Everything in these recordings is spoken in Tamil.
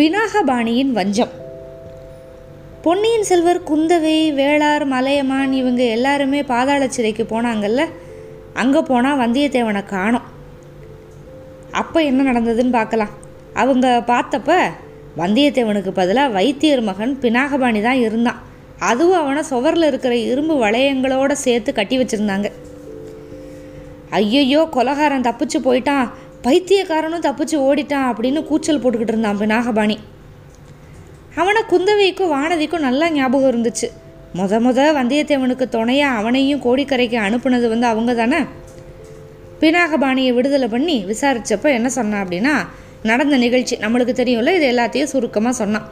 பினாகபாணியின் வஞ்சம். பொன்னியின் செல்வர் குந்தவை வேளார் மலையமான் இவங்க எல்லாருமே பாதாள சிறைக்கு போனாங்கல்ல அங்கே போனால் வந்தியத்தேவனை காணோம். அப்போ என்ன நடந்ததுன்னு பார்க்கலாம். அவங்க பார்த்தப்ப வந்தியத்தேவனுக்கு பதிலாக வைத்தியர் மகன் பினாகபாணி தான் இருந்தான். அதுவும் அவனை சுவரில் இருக்கிற இரும்பு வளையங்களோட சேர்த்து கட்டி வச்சுருந்தாங்க. ஐயையோ கொலகாரன் தப்பிச்சு போயிட்டான். பைத்தியக்காரனும் தப்பிச்சு ஓடிட்டான் அப்படின்னு கூச்சல் போட்டுக்கிட்டு இருந்தான் நாகபாணி. அவனை குந்தவைக்கும் வானதிக்கும் நல்லா ஞாபகம் இருந்துச்சு. முத முத வந்தியத்தேவனுக்கு துணையாக அவனையும் கோடிக்கரைக்கு அனுப்புனது வந்து அவங்க தானே? பினாகபாணியை விடுதலை பண்ணி விசாரித்தப்ப என்ன சொன்னான் அப்படின்னா நடந்த நிகழ்ச்சி நம்மளுக்கு தெரியும்ல இது எல்லாத்தையும் சுருக்கமாக சொன்னான்.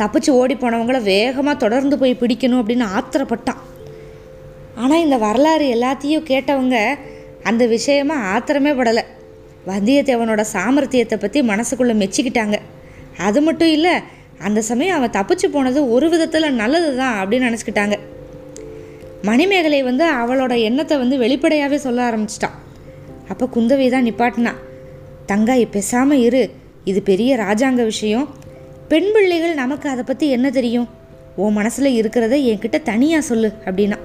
தப்பிச்சு ஓடி போனவங்கள வேகமாக தொடர்ந்து போய் பிடிக்கணும் அப்படின்னு ஆத்திரப்பட்டான். ஆனால் இந்த வரலாறு எல்லாத்தையும் கேட்டவங்க அந்த விஷயமா ஆத்திரமே படலை. வந்தியத்தேவனோட சாமர்த்தியத்தை பற்றி மனசுக்குள்ளே மெச்சிக்கிட்டாங்க. அது மட்டும் இல்லை அந்த சமயம் அவன் தப்பிச்சு போனது ஒரு விதத்தில் நல்லது தான் அப்படின்னு நினச்சிக்கிட்டாங்க. மணிமேகலை வந்து அவளோட எண்ணத்தை வந்து வெளிப்படையாகவே சொல்ல ஆரம்பிச்சிட்டான். அப்போ குந்தவை தான் நிப்பாட்டினா தங்காய் பேசாமல் இரு. இது பெரிய ராஜாங்க விஷயம். பெண் பிள்ளைகள் நமக்கு அதை பற்றி என்ன தெரியும்? உன் மனசில் இருக்கிறத என்கிட்ட தனியாக சொல்லு அப்படின்னா.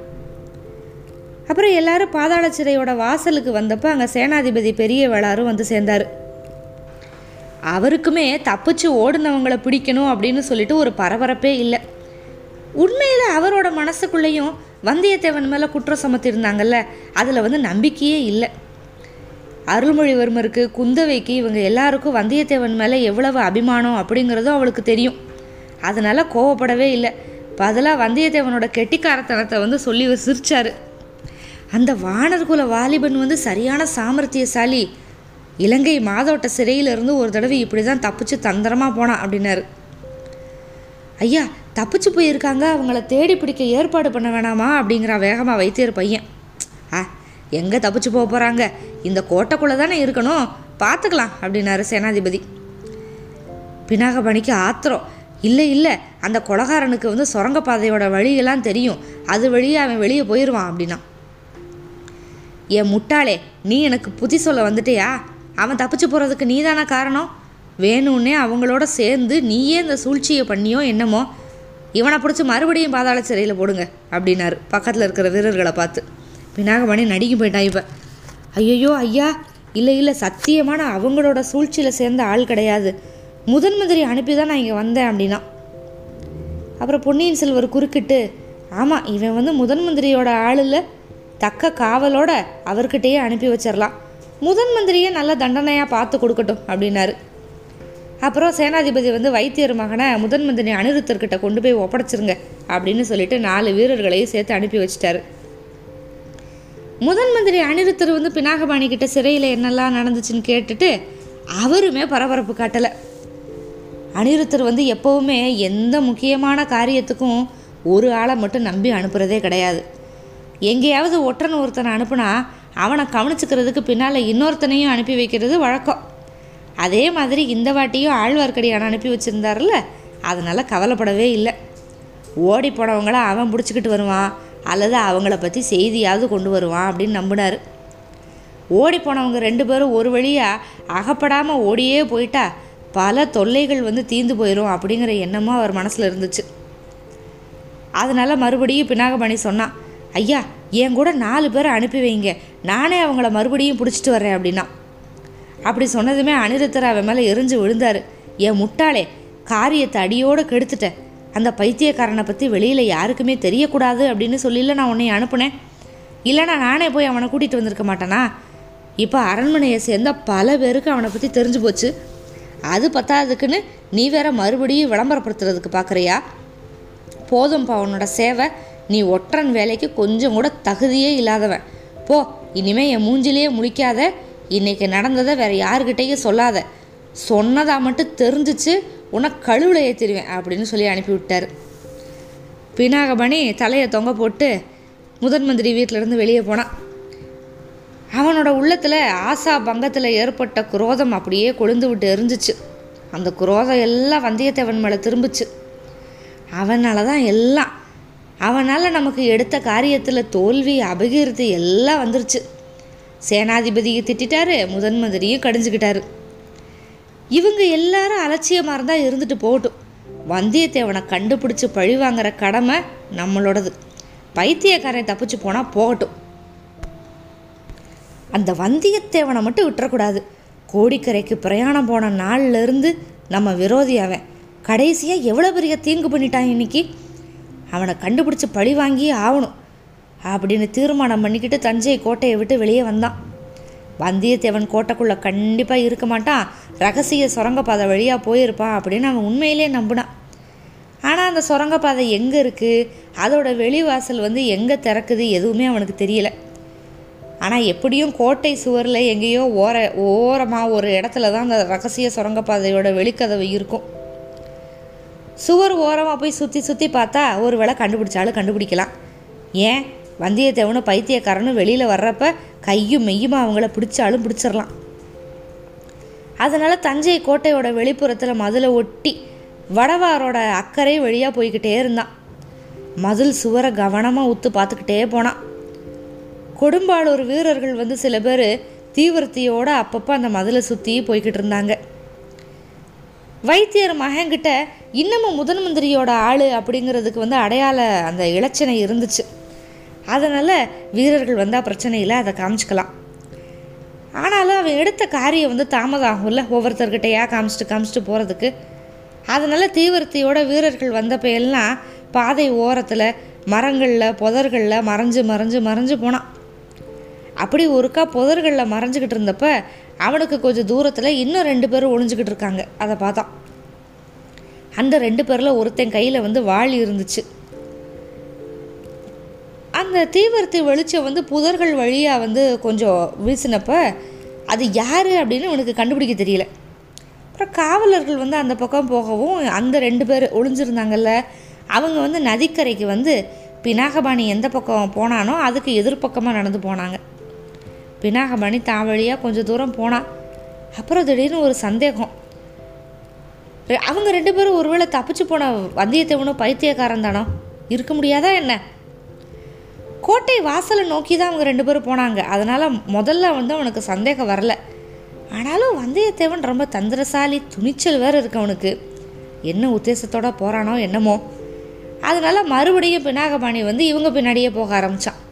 அப்புறம் எல்லாரும் பாதாள சிறையோட வாசலுக்கு வந்தப்போ அங்கே சேனாதிபதி பெரிய வேளாரும் வந்து சேர்ந்தார். அவருக்குமே தப்பிச்சு ஓடுனவங்களை பிடிக்கணும் அப்படின்னு சொல்லிட்டு ஒரு பரபரப்பே இல்லை. உண்மையில் அவரோட மனசுக்குள்ளேயும் வந்தியத்தேவன் மேலே குற்றம் சுமத்திருந்தாங்கல்ல அதில் வந்து நம்பிக்கையே இல்லை. அருள்மொழிவர்மருக்கு குந்தவைக்கு இவங்க எல்லாருக்கும் வந்தியத்தேவன் மேலே எவ்வளவு அபிமானம் அப்படிங்கிறதும் அவளுக்கு தெரியும். அதனால் கோவப்படவே இல்லை. பதிலாக வந்தியத்தேவனோட கெட்டிக்காரத்தனத்தை வந்து சொல்லி சிரிச்சாரு அந்த வானர்குல வாலிபன் வந்து சரியான சாமர்த்தியசாலி. இலங்கை மாதோட்ட சிறையிலிருந்து ஒரு தடவை இப்படி தான் தப்பிச்சு தந்திரமாக போனான் அப்படின்னாரு. ஐயா தப்பிச்சு போயிருக்காங்க அவங்கள தேடி பிடிக்க ஏற்பாடு பண்ண வேணாமா அப்படிங்கிறான் வேகமாக வைத்தியர் பையன். ஆ எங்கே தப்பிச்சு போக போகிறாங்க இந்த கோட்டைக்குள்ளே தானே இருக்கணும்? பார்த்துக்கலாம் அப்படின்னாரு சேனாதிபதி. பினாகபணிக்கு ஆத்திரம். இல்லை இல்லை அந்த கொலகாரனுக்கு வந்து சுரங்கப்பாதையோட வழியெல்லாம் தெரியும். அது வழியே அவன் வெளியே போயிடுவான் அப்படின்னா என் முட்டாளே நீ எனக்கு புத்தி சொல்ல வந்துட்டியா? அவன் தப்பிச்சு போகிறதுக்கு நீ தானே காரணம்? வேணும்னே அவங்களோட சேர்ந்து நீயே இந்த சூழ்ச்சியை பண்ணியோ என்னமோ? இவனை பிடிச்சி மறுபடியும் பாதாள சிறையில் போடுங்க அப்படின்னாரு. பக்கத்தில் இருக்கிற வீரர்களை பார்த்து. பினாகமணி நடிக்க போயிட்டான் இப்போ. ஐயையோ ஐயா இல்லை இல்லை சத்தியமான அவங்களோட சூழ்ச்சியில் சேர்ந்த ஆள் கிடையாது. முதன் மந்திரி அனுப்பி தான் நான் இங்கே வந்தேன் அப்படின்னா. அப்புறம் பொன்னியின் செல்வர் குறுக்கிட்டு ஆமாம் இவன் வந்து முதன் மந்திரியோட ஆள் இல்லை தக்க காவலோட அவர்கிட்டயே அனுப்பி வச்சிடலாம் முதன் மந்திரியே நல்ல தண்டனையாக பார்த்து கொடுக்கட்டும் அப்படின்னாரு. அப்புறம் சேனாதிபதி வந்து வைத்தியர் மகனை முதன் மந்திரி அனிருத்தர்கிட்ட கொண்டு போய் ஒப்படைச்சிருங்க அப்படின்னு சொல்லிட்டு நாலு வீரர்களையும் சேர்த்து அனுப்பி வச்சிட்டாரு. முதன் மந்திரி அனிருத்தர் வந்து பினாகபாணி கிட்ட சிறையில் என்னெல்லாம் நடந்துச்சுன்னு கேட்டுட்டு அவருமே பரபரப்பு காட்டலை. அனிருத்தர் வந்து எப்போவுமே எந்த முக்கியமான காரியத்துக்கும் ஒரு ஆளை மட்டும் நம்பி அனுப்புகிறதே கிடையாது. எங்கேயாவது ஒற்றன் ஒருத்தனை அனுப்புனா அவனை கவனிச்சுக்கிறதுக்கு பின்னால் இன்னொருத்தனையும் அனுப்பி வைக்கிறது வழக்கம். அதே மாதிரி இந்த வாட்டியும் ஆழ்வார்க்கடியான அனுப்பி வச்சுருந்தார்ல அதனால் கவலைப்படவே இல்லை. ஓடி போனவங்கள அவன் பிடிச்சிக்கிட்டு வருவான் அல்லது அவங்கள பற்றி செய்தியாவது கொண்டு வருவான் அப்படின்னு நம்பினார். ஓடி போனவங்க ரெண்டு பேரும் ஒரு வழியாக அகப்படாமல் ஓடியே போயிட்டா பல தொல்லைகள் வந்து தீந்து போயிடும் அப்படிங்கிற எண்ணமும் அவர் மனசில் இருந்துச்சு. அதனால் மறுபடியும் பினாகமணி சொன்னான் ஐயா என் கூட நாலு பேரை அனுப்பி வைங்க. நானே அவங்கள மறுபடியும் பிடிச்சிட்டு வர்றேன் அப்படின்னா. அப்படி சொன்னதுமே அனிருத்தர் அவன் மேலே எரிஞ்சு விழுந்தார். என் முட்டாளே காரியத்தை அடியோடு கெடுத்துட்டேன் அந்த பைத்தியக்காரனை பற்றி வெளியில் யாருக்குமே தெரியக்கூடாது அப்படின்னு சொல்லில நான் உன்னை அனுப்புனேன். இல்லைனா நானே போய் அவனை கூட்டிகிட்டு வந்திருக்க மாட்டேனா? இப்போ அரண்மனையை சேர்ந்த பல பேருக்கு அவனை பற்றி தெரிஞ்சு போச்சு. அது பத்தாததுக்குன்னு நீ வேற மறுபடியும் விளம்பரப்படுத்துறதுக்கு பார்க்குறியா போதும்ப்பா உன்னோட சேவை. நீ ஒற்றன் வேலைக்கு கொஞ்சம் கூட தகுதியே இல்லாதவன். போ இனிமே என் மூஞ்சிலேயே முழிக்காத. இன்னைக்கு நடந்ததை வேற யாருக்கிட்டேயும் சொல்லாத. சொன்னதா மட்டும் தெரிஞ்சிச்சு உன்னை கழுவில் ஏற்றிடுவேன் அப்படின்னு சொல்லி அனுப்பிவிட்டார். பினாகபணி தலையை தொங்க போட்டு முதன் மந்திரி வீட்டிலேருந்து வெளியே போனான் அவனோட உள்ளத்தில் ஆசா பங்கத்தில் ஏற்பட்ட குரோதம் அப்படியே கொழுந்து விட்டு எரிஞ்சிச்சு. அந்த குரோதம் எல்லாம் வந்தியத்தேவன் மேலே திரும்பிச்சு. அவனால தான் எல்லாம் அவனால் நமக்கு எடுத்த காரியத்தில் தோல்வி அபகீர்த்தி எல்லாம் வந்துருச்சு. சேனாதிபதியை திட்டாரு முதன் மந்திரியும் கடிஞ்சுக்கிட்டாரு. இவங்க எல்லாரும் அலட்சியமாக இருந்தால் இருந்துட்டு போகட்டும். வந்தியத்தேவனை கண்டுபிடிச்சி பழி வாங்குற கடமை நம்மளோடது. பைத்தியக்காரன் தப்பிச்சு போனால் போகட்டும். அந்த வந்தியத்தேவனை மட்டும் விட்டுறக்கூடாது. கோடிக்கரைக்கு பிரயாணம் போன நாள்ல இருந்து நம்ம விரோதி அவன் கடைசியாக எவ்வளோ பெரிய தீங்கு பண்ணிட்டான் இன்னைக்கு? அவனை கண்டுபிடிச்சி பழி வாங்கியே ஆகணும் அப்படின்னு தீர்மானம் பண்ணிக்கிட்டு தஞ்சை கோட்டையை விட்டு வெளியே வந்தான். வந்தியத்தேவன் கோட்டைக்குள்ளே கண்டிப்பாக இருக்க மாட்டான். ரகசிய சுரங்கப்பாதை வழியாக போயிருப்பான் அப்படின்னு அவன் உண்மையிலே நம்பினான். ஆனால் அந்த சுரங்கப்பாதை எங்கே இருக்குது அதோட வெளிவாசல் வந்து எங்கே திறக்குது எதுவுமே அவனுக்கு தெரியல. ஆனால் எப்படியும் கோட்டை சுவரில் எங்கேயோ ஓர ஓரமாக ஒரு இடத்துல தான் அந்த ரகசிய சுரங்கப்பாதையோட வெளிக்கதவு இருக்கும். சுவர் ஓரமாக போய் சுற்றி சுற்றி பார்த்தா ஒரு வேளை கண்டுபிடிச்சாலும் கண்டுபிடிக்கலாம். ஏன்? வந்தியத்தேவனும் பைத்தியக்காரனும் வெளியில் வர்றப்ப கையும் மெய்யுமா அவங்கள பிடிச்சாலும் பிடிச்சிடலாம் அதனால் தஞ்சை கோட்டையோட வெளிப்புறத்தில் மதுளை ஒட்டி வடவாரோட அக்கறை வழியாக போய்கிட்டே இருந்தான். மதில் சுவரை கவனமாக உத்து பார்த்துக்கிட்டே போனான். கொடும்பாளூர் வீரர்கள் வந்து சில பேர் தீவிரத்தையோடு அப்பப்போ அந்த மதிலை சுற்றி போய்கிட்டு இருந்தாங்க. வைத்தியர் மகன்கிட்ட இன்னமும் முதன் மந்திரியோட ஆள் அப்படிங்கிறதுக்கு வந்து அடையாள அந்த இலச்சனை இருந்துச்சு. அதனால் வீரர்கள் வந்தால் பிரச்சனை இல்லை அதை காமிச்சிக்கலாம். ஆனாலும் அவன் எடுத்த காரியம் வந்து தாமதம் ஆகும்ல ஒவ்வொருத்தர்கிட்டயா காமிச்சிட்டு காமிச்சிட்டு போகிறதுக்கு அதனால் தீவிரத்தையோட வீரர்கள் வந்தப்ப எல்லாம் பாதை ஓரத்தில் மரங்களில் புதர்களில் மறைஞ்சு மறைஞ்சு மறைஞ்சு போனான். அப்படி ஒருக்கா புதர்களில் மறைஞ்சிக்கிட்டு இருந்தப்ப அவனுக்கு கொஞ்சம் தூரத்தில் இன்னும் ரெண்டு பேரும் ஒளிஞ்சுக்கிட்டு இருக்காங்க. அதை பார்த்தான். அந்த ரெண்டு பேரில் ஒருத்தன் கையில் வந்து வாள் இருந்துச்சு. அந்த தீவிரத்தை வெளிச்சம் வந்து புதர்கள் வழியாக வந்து கொஞ்சம் வீசினப்ப அது யார் அப்படின்னு அவனுக்கு கண்டுபிடிக்க தெரியல. அப்புறம் காவலர்கள் வந்து அந்த பக்கம் போகவும் அந்த ரெண்டு பேர் ஒளிஞ்சிருந்தாங்கல்ல அவங்க வந்து நதிக்கரைக்கு வந்து பினாகபாணி எந்த பக்கம் போனானோ அதுக்கு எதிர்பக்கமாக நடந்து போனாங்க. பினாகபாணி தான் வழியாக கொஞ்சம் தூரம் போனான் அப்புறம் திடீர்னு ஒரு சந்தேகம். அவங்க ரெண்டு பேரும் ஒருவேளை தப்பிச்சு போன வந்தியத்தேவனோ பைத்தியக்காரன் தானோ? இருக்க முடியாதா என்ன? கோட்டை வாசலை நோக்கி தான் அவங்க ரெண்டு பேரும் போனாங்க. அதனால் முதல்ல வந்து அவனுக்கு சந்தேகம் வரல. ஆனாலும் வந்தியத்தேவன் ரொம்ப தந்திரசாலி துணிச்சல் வேறு இருக்கு அவனுக்கு. என்ன உத்தேசத்தோட போகிறானோ என்னமோ. அதனால் மறுபடியும் பினாகபாணி வந்து இவங்க பின்னாடியே போக ஆரம்பித்தான்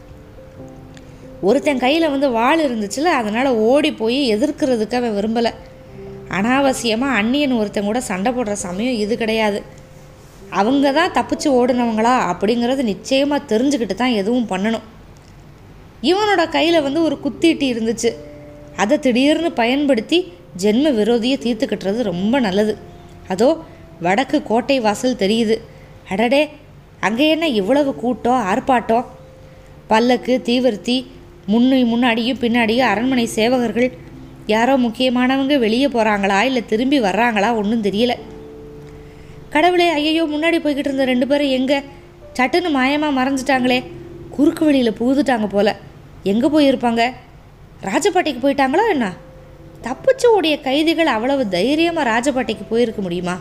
ஒருத்தன் கையில் வந்து வாள் இருந்துச்சுல அதனால் ஓடி போய் எதிர்க்கிறதுக்கு அவன் விரும்பலை. அனாவசியமாக அன்னியன் ஒருத்தன் கூட சண்டை போடுற சமயம் இது கிடையாது. அவங்க தான் தப்பிச்சு ஓடுனவங்களா அப்படிங்கிறது நிச்சயமாக தெரிஞ்சுக்கிட்டு தான் எதுவும் பண்ணணும். இவனோட கையில் வந்து ஒரு குத்தீட்டி இருந்துச்சு. அதை திடீர்னு பயன்படுத்தி ஜென்ம விரோதியை தீர்த்துக்கிட்டுறது ரொம்ப நல்லது. அதோ வடக்கு கோட்டை வாசல் தெரியுது. அடடே அங்கே என்ன இவ்வளவு கூட்டம் ஆர்ப்பாட்டம் பல்லக்கு தீவர்த்தி முன்னு முன்னாடியும் பின்னாடியும் அரண்மனை சேவகர்கள் யாரோ முக்கியமானவங்க வெளியே போகிறாங்களா இல்லை திரும்பி வர்றாங்களா ஒன்றும் தெரியல. கடவுளே ஐயையோ முன்னாடி போய்கிட்டு இருந்த ரெண்டு பேரும் எங்கே? சட்டுன்னு மாயமாக மறைஞ்சிட்டாங்களே. குறுக்கு வழியில் புகுதுட்டாங்க போல. எங்கே போயிருப்பாங்க? ராஜபாட்டைக்கு போயிட்டாங்களோ என்ன? தப்பிச்சு உடைய கைதிகள் அவ்வளவு தைரியமாக ராஜபாட்டைக்கு போயிருக்க முடியுமா?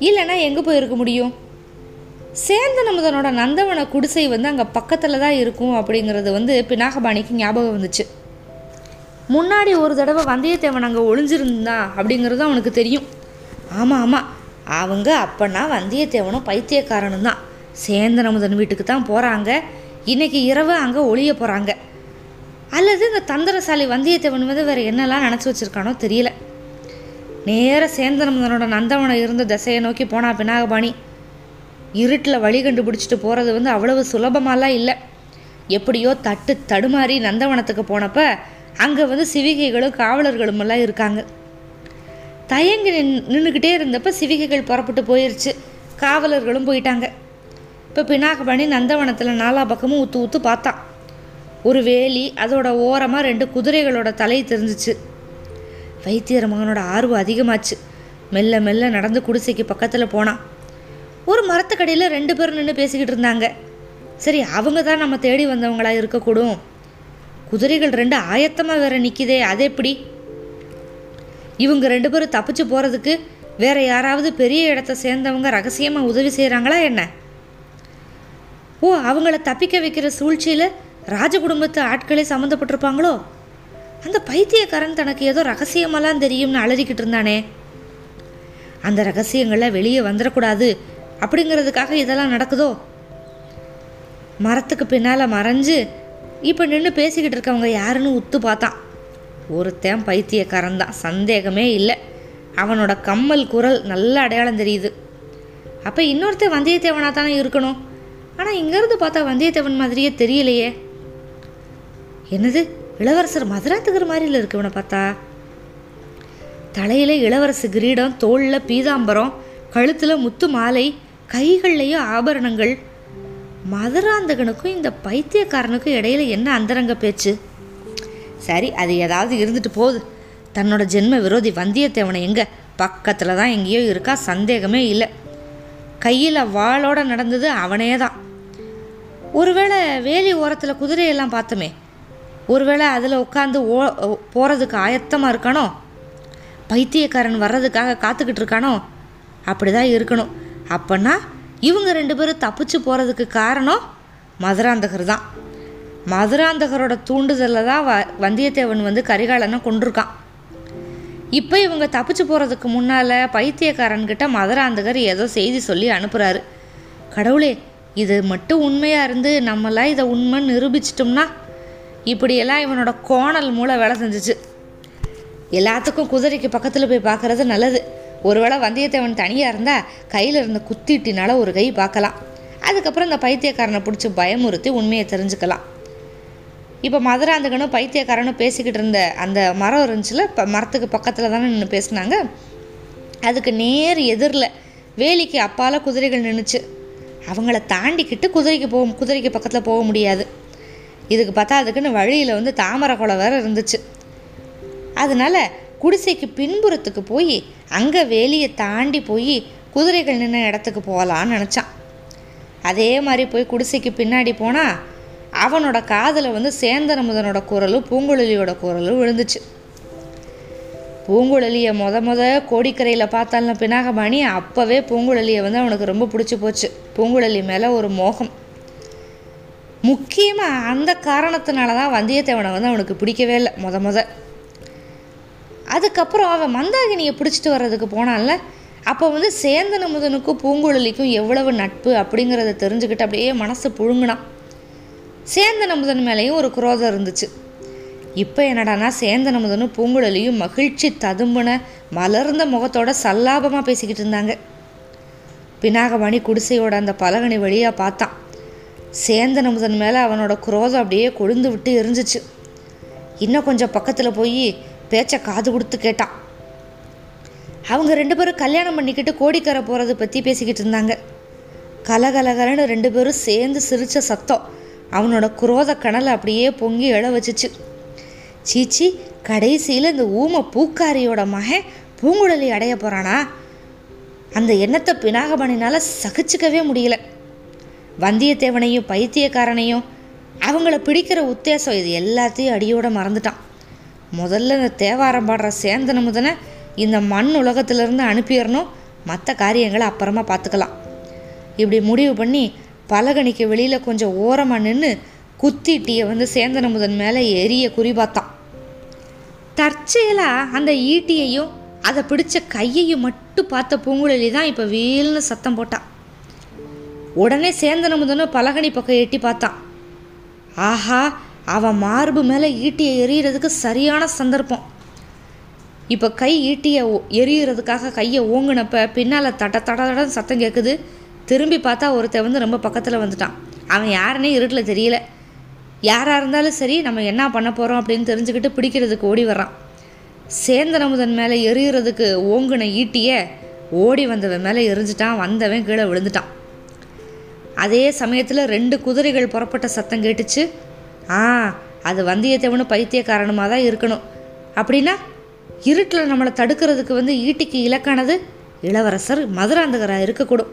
இல்லைன்னா எங்கே போயிருக்க முடியும்? சேந்தனமுதனோட நந்தவன குடிசை வந்து அங்கே பக்கத்தில் தான் இருக்கும் அப்படிங்கிறது வந்து பினாகபாணிக்கு ஞாபகம் வந்துச்சு. முன்னாடி ஒரு தடவை வந்தியத்தேவன் அங்கே ஒளிஞ்சிருந்தா அப்படிங்கிறது அவனுக்கு தெரியும். ஆமாம் ஆமாம் அவங்க அப்பன்னா வந்தியத்தேவனும் பைத்தியக்காரனும் தான். சேந்தனமுதன் வீட்டுக்கு தான் போகிறாங்க இன்றைக்கி இரவு அங்கே ஒளிய போகிறாங்க அல்லது இந்த தந்திரசாலி வந்தியத்தேவன் வந்து வேறு என்னெல்லாம் நினச்சி வச்சுருக்கானோ தெரியல. நேர சேந்தனமுதனோட நந்தவனம் இருந்த திசையை நோக்கி போனா பினாகபாணி. இருட்டில் வழி கண்டுபிடிச்சிட்டு போகிறது வந்து அவ்வளவு சுலபமாலாம் இல்லை. எப்படியோ தட்டு தடுமாறி நந்தவனத்துக்கு போனப்போ அங்கே வந்து சிவிகைகளும் காவலர்களும் எல்லாம் இருக்காங்க. தயங்கி நின் நின்றுக்கிட்டே இருந்தப்போ சிவிகைகள் புறப்பட்டு போயிருச்சு. காவலர்களும் போயிட்டாங்க. இப்போ பினாகபாணி நந்தவனத்தில் நாலா பக்கமும் ஊற்று ஊற்று பார்த்தான். ஒரு வேலி அதோட ஓரமாக ரெண்டு குதிரைகளோட தலை தெரிஞ்சிச்சு. வைத்தியர் மகனோட ஆர்வம் அதிகமாச்சு. மெல்ல மெல்ல நடந்து குடிசைக்கு பக்கத்தில் போனான். ஒரு மரத்துக்கடையில் ரெண்டு பேரும் நின்று பேசிக்கிட்டு இருந்தாங்க. சரி அவங்க தான் நம்ம தேடி வந்தவங்களா இருக்கக்கூடும். குதிரைகள் ரெண்டு ஆயத்தமாக வேற நிற்கிதே அது எப்படி? இவங்க ரெண்டு பேரும் தப்பிச்சு போகிறதுக்கு வேற யாராவது பெரிய இடத்த சேர்ந்தவங்க ரகசியமாக உதவி செய்கிறாங்களா என்ன? ஓ அவங்கள தப்பிக்க வைக்கிற சூழ்ச்சியில் ராஜ குடும்பத்து ஆட்களே சம்மந்தப்பட்டிருப்பாங்களோ? அந்த பைத்தியக்காரன் தனக்கு ஏதோ ரகசியமெல்லாம் தெரியும்னு அலறிக்கிட்டு இருந்தானே. அந்த ரகசியங்கள்லாம் வெளியே வந்துடக்கூடாது அப்படிங்கிறதுக்காக இதெல்லாம் நடக்குதோ? மரத்துக்கு பின்னால் மறைஞ்சு இப்போ நின்று பேசிக்கிட்டு இருக்கவங்க யாருன்னு உத்து பார்த்தான் ஒருத்தன் பைத்தியக்காரன் தான் சந்தேகமே இல்லை. அவனோட கம்மல் குரல் நல்ல அடையாளம் தெரியுது. அப்போ இன்னொருத்தன் வந்தியத்தேவனாக தானே இருக்கணும்? ஆனால் இங்கேருந்து பார்த்தா வந்தியத்தேவன் மாதிரியே தெரியலையே. என்னது? இளவரசர் மதுராத்துக்கிற மாதிரியில் இருக்கு இவனை பார்த்தா? தலையில் இளவரசு கிரீடம் தோளில் பீதாம்பரம் கழுத்தில் முத்து மாலை கைகள்லையும் ஆபரணங்கள் மதுராந்தகனுக்கும் இந்த பைத்தியக்காரனுக்கும் இடையில என்ன அந்தரங்க பேச்சு? சரி அது ஏதாவது இருந்துட்டு போகுது. தன்னோட ஜென்ம விரோதி வந்தியத்தேவனை எங்க? பக்கத்தில் தான் எங்கேயோ இருக்கா சந்தேகமே இல்லை. கையில் வாளோட நடந்தது அவனே தான் ஒருவேளை வேலி ஓரத்தில் குதிரையெல்லாம் பார்த்தோமே? ஒருவேளை அதில் உட்காந்து ஓ போகிறதுக்கு ஆயத்தமாக இருக்கானோ? பைத்தியக்காரன் வர்றதுக்காக காத்துக்கிட்டு இருக்கானோ? அப்படி தான் இருக்கணும். அப்போன்னா இவங்க ரெண்டு பேரும் தப்பிச்சு போகிறதுக்கு காரணம் மதுராந்தகர் தான். மதுராந்தகரோட தூண்டுதலில் தான் வ வந்தியத்தேவன் வந்து கரிகாலனை கொண்டிருக்கான் இப்போ இவங்க தப்பிச்சு போகிறதுக்கு முன்னால் பைத்தியக்காரன்கிட்ட மதுராந்தகர் ஏதோ செய்தி சொல்லி அனுப்புகிறாரு கடவுளே இது மட்டும் உண்மையாக இருந்து நம்மளாம் இதை உண்மைன்னு நிரூபிச்சிட்டோம்னா இப்படியெல்லாம் இவனோட கோணல் மூளை வேலை செஞ்சிச்சு. எல்லாத்துக்கும் குதிரைக்கு பக்கத்தில் போய் பார்க்குறது நல்லது. ஒருவேளை வந்தியத்தேவன் தனியாக இருந்தால் கையில் இருந்த குத்திட்டினால ஒரு கை பார்க்கலாம். அதுக்கப்புறம் இந்த பைத்தியக்காரனை பிடிச்சி பயமுறுத்தி உண்மையை தெரிஞ்சுக்கலாம். இப்போ மதுராந்தகனும் பைத்தியக்காரனும் பேசிக்கிட்டு இருந்த அந்த மரம் இருந்துச்சுல இப்போ மரத்துக்கு பக்கத்தில் தானே நின்று பேசினாங்க. அதுக்கு நேர் எதிரில் வேலிக்கு அப்பால் குதிரைகள் நின்றுச்சு அவங்கள தாண்டிக்கிட்டு குதிரைக்கு போக குதிரைக்கு பக்கத்தில் போக முடியாது. இதுக்கு பார்த்தா அதுக்குன்னு வழியில் வந்து தாமரை குளம் வேறு இருந்துச்சு. அதனால குடிசைக்கு பின்புறத்துக்கு போய் அங்கே வேலியை தாண்டி போய் குதிரைகள் நின்ற இடத்துக்கு போகலான்னு நினச்சான். அதே மாதிரி போய் குடிசைக்கு பின்னாடி போனால் அவனோட காதில் வந்து சேந்தனமுதனோட குரலும் பூங்குழலியோட குரலும் விழுந்துச்சு. பூங்குழலியை முத முத கோடிக்கரையில் பார்த்தாலும் பினாகபாணி அப்போவே பூங்குழலியை வந்து அவனுக்கு ரொம்ப பிடிச்சி போச்சு. பூங்குழலி மேலே ஒரு மோகம். முக்கியமாக அந்த காரணத்தினால தான் வந்தியத்தேவனை வந்து அவனுக்கு பிடிக்கவே இல்லை முத முத. அதுக்கப்புறம் அவன் மந்தாகினியை பிடிச்சிட்டு வர்றதுக்கு போனான்ல. அப்போ வந்து சேந்தன முதனுக்கும் பூங்குழலிக்கும் எவ்வளவு நட்பு அப்படிங்கிறத தெரிஞ்சுக்கிட்டு அப்படியே மனசு புழுங்கினான். சேந்தன முதன் மேலேயும் ஒரு குரோதம் இருந்துச்சு. இப்போ என்னடானா சேந்தன முதனும் பூங்குழலியும் மகிழ்ச்சி ததும்புன மலர்ந்த முகத்தோட சல்லாபமாக பேசிக்கிட்டு இருந்தாங்க. பினாகமணி குடிசையோட அந்த பலகனி வழியாக பார்த்தான். சேந்தன முதன் மேலே அவனோட குரோதம் அப்படியே கொழுந்து விட்டு எரிஞ்சிச்சு. இன்னும் கொஞ்சம் பக்கத்தில் போய் பேச்சை காது கொடுத்து கேட்டான் அவங்க ரெண்டு பேரும் கல்யாணம் பண்ணிக்கிட்டு கோடிக்கரை போகிறத பற்றி பேசிக்கிட்டு இருந்தாங்க. கலகலகலன்னு ரெண்டு பேரும் சேர்ந்து சிரித்த சத்தம் அவனோட குரோத கணலை அப்படியே பொங்கி எழ வச்சுச்சு. சீச்சி கடைசியில் இந்த ஊமை பூக்காரியோட மகன் பூங்குழலி அடைய போகிறானா அந்த எண்ணத்தை பினாகமணினால் சகிச்சுக்கவே முடியல. வந்தியத்தேவனையும் பைத்தியக்காரனையும் அவங்கள பிடிக்கிற உத்தேசம் இது எல்லாத்தையும் அடியோட மறந்துட்டான். முதல்ல இந்த தேவாரம் பாடுற சேந்தன முதனை இந்த மண் உலகத்திலிருந்து அனுப்பிடணும் மற்ற காரியங்களை அப்புறமா பார்த்துக்கலாம். இப்படி முடிவு பண்ணி பலகணிக்கு வெளியில் கொஞ்சம் ஓரமாக நின்று குத்திட்டியை வந்து சேந்தன முதன் மேலே எரிய குறிபார்த்தான் தற்செயலாக அந்த ஈட்டியையும் அதை பிடிச்ச கையையும் மட்டும் பார்த்த பூங்குழலி தான் இப்போ வீல்னு சத்தம் போட்டான். உடனே சேந்தன முதனும் பலகணி பக்கம் எட்டி பார்த்தான். ஆஹா அவன் மார்பு மேலே ஈட்டியை எறிகிறதுக்கு சரியான சந்தர்ப்பம். இப்போ கை ஈட்டியை ஒ- கையை ஓங்கினப்ப பின்னால் தட தட தடன்னு சத்தம் கேட்குது திரும்பி பார்த்தா ஒருத்தன் வந்து ரொம்ப பக்கத்தில் வந்துட்டான். அவன் யாருன்னே இருட்டில் தெரியல. யாராக இருந்தாலும் சரி நம்ம என்ன பண்ண போகிறோம் அப்படின்னு தெரிஞ்சுக்கிட்டு பிடிக்கிறதுக்கு ஓடி வர்றான். சேந்தனமுதன் மேலே எறிகிறதுக்கு ஓங்குன ஈட்டியை ஓடி வந்தவன் மேலே எரிஞ்சிட்டான். வந்தவன் கீழே விழுந்துட்டான். அதே சமயத்தில் ரெண்டு குதிரைகள் புறப்பட்ட சத்தம் கேட்டுச்சு. ஆ அது வந்தியத்தேவனும் பைத்தியக்காரனுமாக தான் இருக்கணும். அப்படின்னா இருட்டில் நம்மளை தடுக்கிறதுக்கு வந்து ஈட்டிக்கு இலக்கானது இளவரசர் மதுராந்தகராக இருக்கக்கூடும்.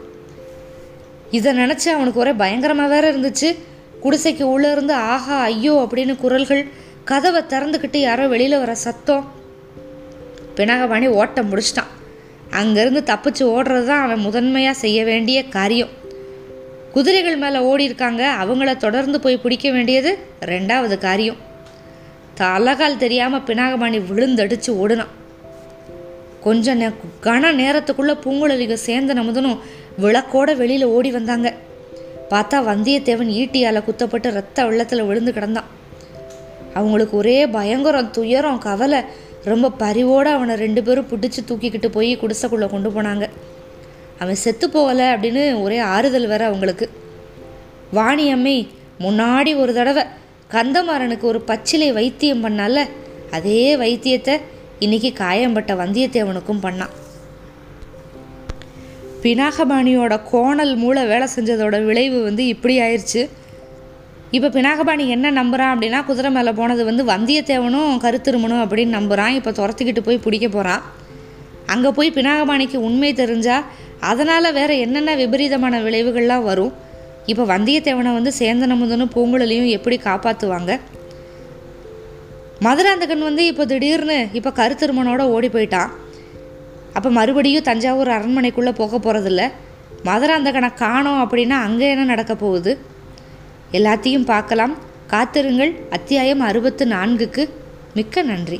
இதை நினச்சி அவனுக்கு ஒரே பயங்கரமாக வேற இருந்துச்சு. குடிசைக்கு உள்ளே இருந்து ஆஹா ஐயோ அப்படின்னு குரல்கள் கதவை திறந்துக்கிட்டு யாரோ வெளியில் வர சத்தம். பினாகபாணி ஓட்டம் முடிச்சிட்டான். அங்கேருந்து தப்பிச்சு ஓடுறது தான் அவன் முதன்மையாக செய்ய வேண்டிய காரியம். குதிரைகள் மேலே ஓடி இருக்காங்க. அவங்கள தொடர்ந்து போய் பிடிக்க வேண்டியது ரெண்டாவது காரியம். தலகால் தெரியாமல் பினாகபாணி விழுந்தடிச்சு ஓடுனான். கொஞ்ச நே கன நேரத்துக்குள்ளே பூங்குழலிக சேர்ந்த நமதனும் விளக்கோட வெளியில் ஓடி வந்தாங்க. பார்த்தா வந்தியத்தேவன் ஈட்டியால் குத்தப்பட்டு ரத்த வெள்ளத்தில் விழுந்து கிடந்தான். அவங்களுக்கு ஒரே பயங்கரம் துயரம் கவலை ரொம்ப பரிவோடு அவனை ரெண்டு பேரும் பிடிச்சி தூக்கிக்கிட்டு போய் குடிசைக்குள்ளே கொண்டு போனாங்க. அவன் செத்து போகலை அப்படின்னு ஒரே ஆறுதல் வேற அவங்களுக்கு. வாணியம்மை முன்னாடி ஒரு தடவை கந்தமாறனுக்கு ஒரு பச்சிலை வைத்தியம் பண்ணால அதே வைத்தியத்தை இன்னைக்கு காயம்பட்ட வந்தியத்தேவனுக்கும் பண்ணான். பினாகபாணியோட கோணல் மூளை வேலை செஞ்சதோட விளைவு வந்து இப்படி ஆயிடுச்சு இப்போ பினாகபாணி என்ன நம்புகிறான் அப்படின்னா குதிரை மேலே போனது வந்து வந்தியத்தேவனும் கருத்திருமனும் அப்படின்னு நம்புகிறான் இப்போ துரத்துக்கிட்டு போய் பிடிக்க போகிறான் அங்கே போய் பினாகபாணிக்கு உண்மை தெரிஞ்சால் அதனால் வேறு என்னென்ன விபரீதமான விளைவுகள்லாம் வரும்? இப்போ வந்தியத்தேவனை வந்து சேந்தனமுதனும் பூங்குழலியும் எப்படி காப்பாற்றுவாங்க மதுராந்தகன் வந்து இப்போ திடீர்னு இப்போ கருத்திருமனோட ஓடி போயிட்டான். அப்போ மறுபடியும் தஞ்சாவூர் அரண்மனைக்குள்ளே போக போகிறதில்ல மதுராந்தகனை காணோம் அப்படின்னா அங்கே என்ன நடக்க போகுது? எல்லாத்தையும் பார்க்கலாம். காத்திருங்கள். அத்தியாயம் அறுபத்து நான்குக்கு மிக்க நன்றி.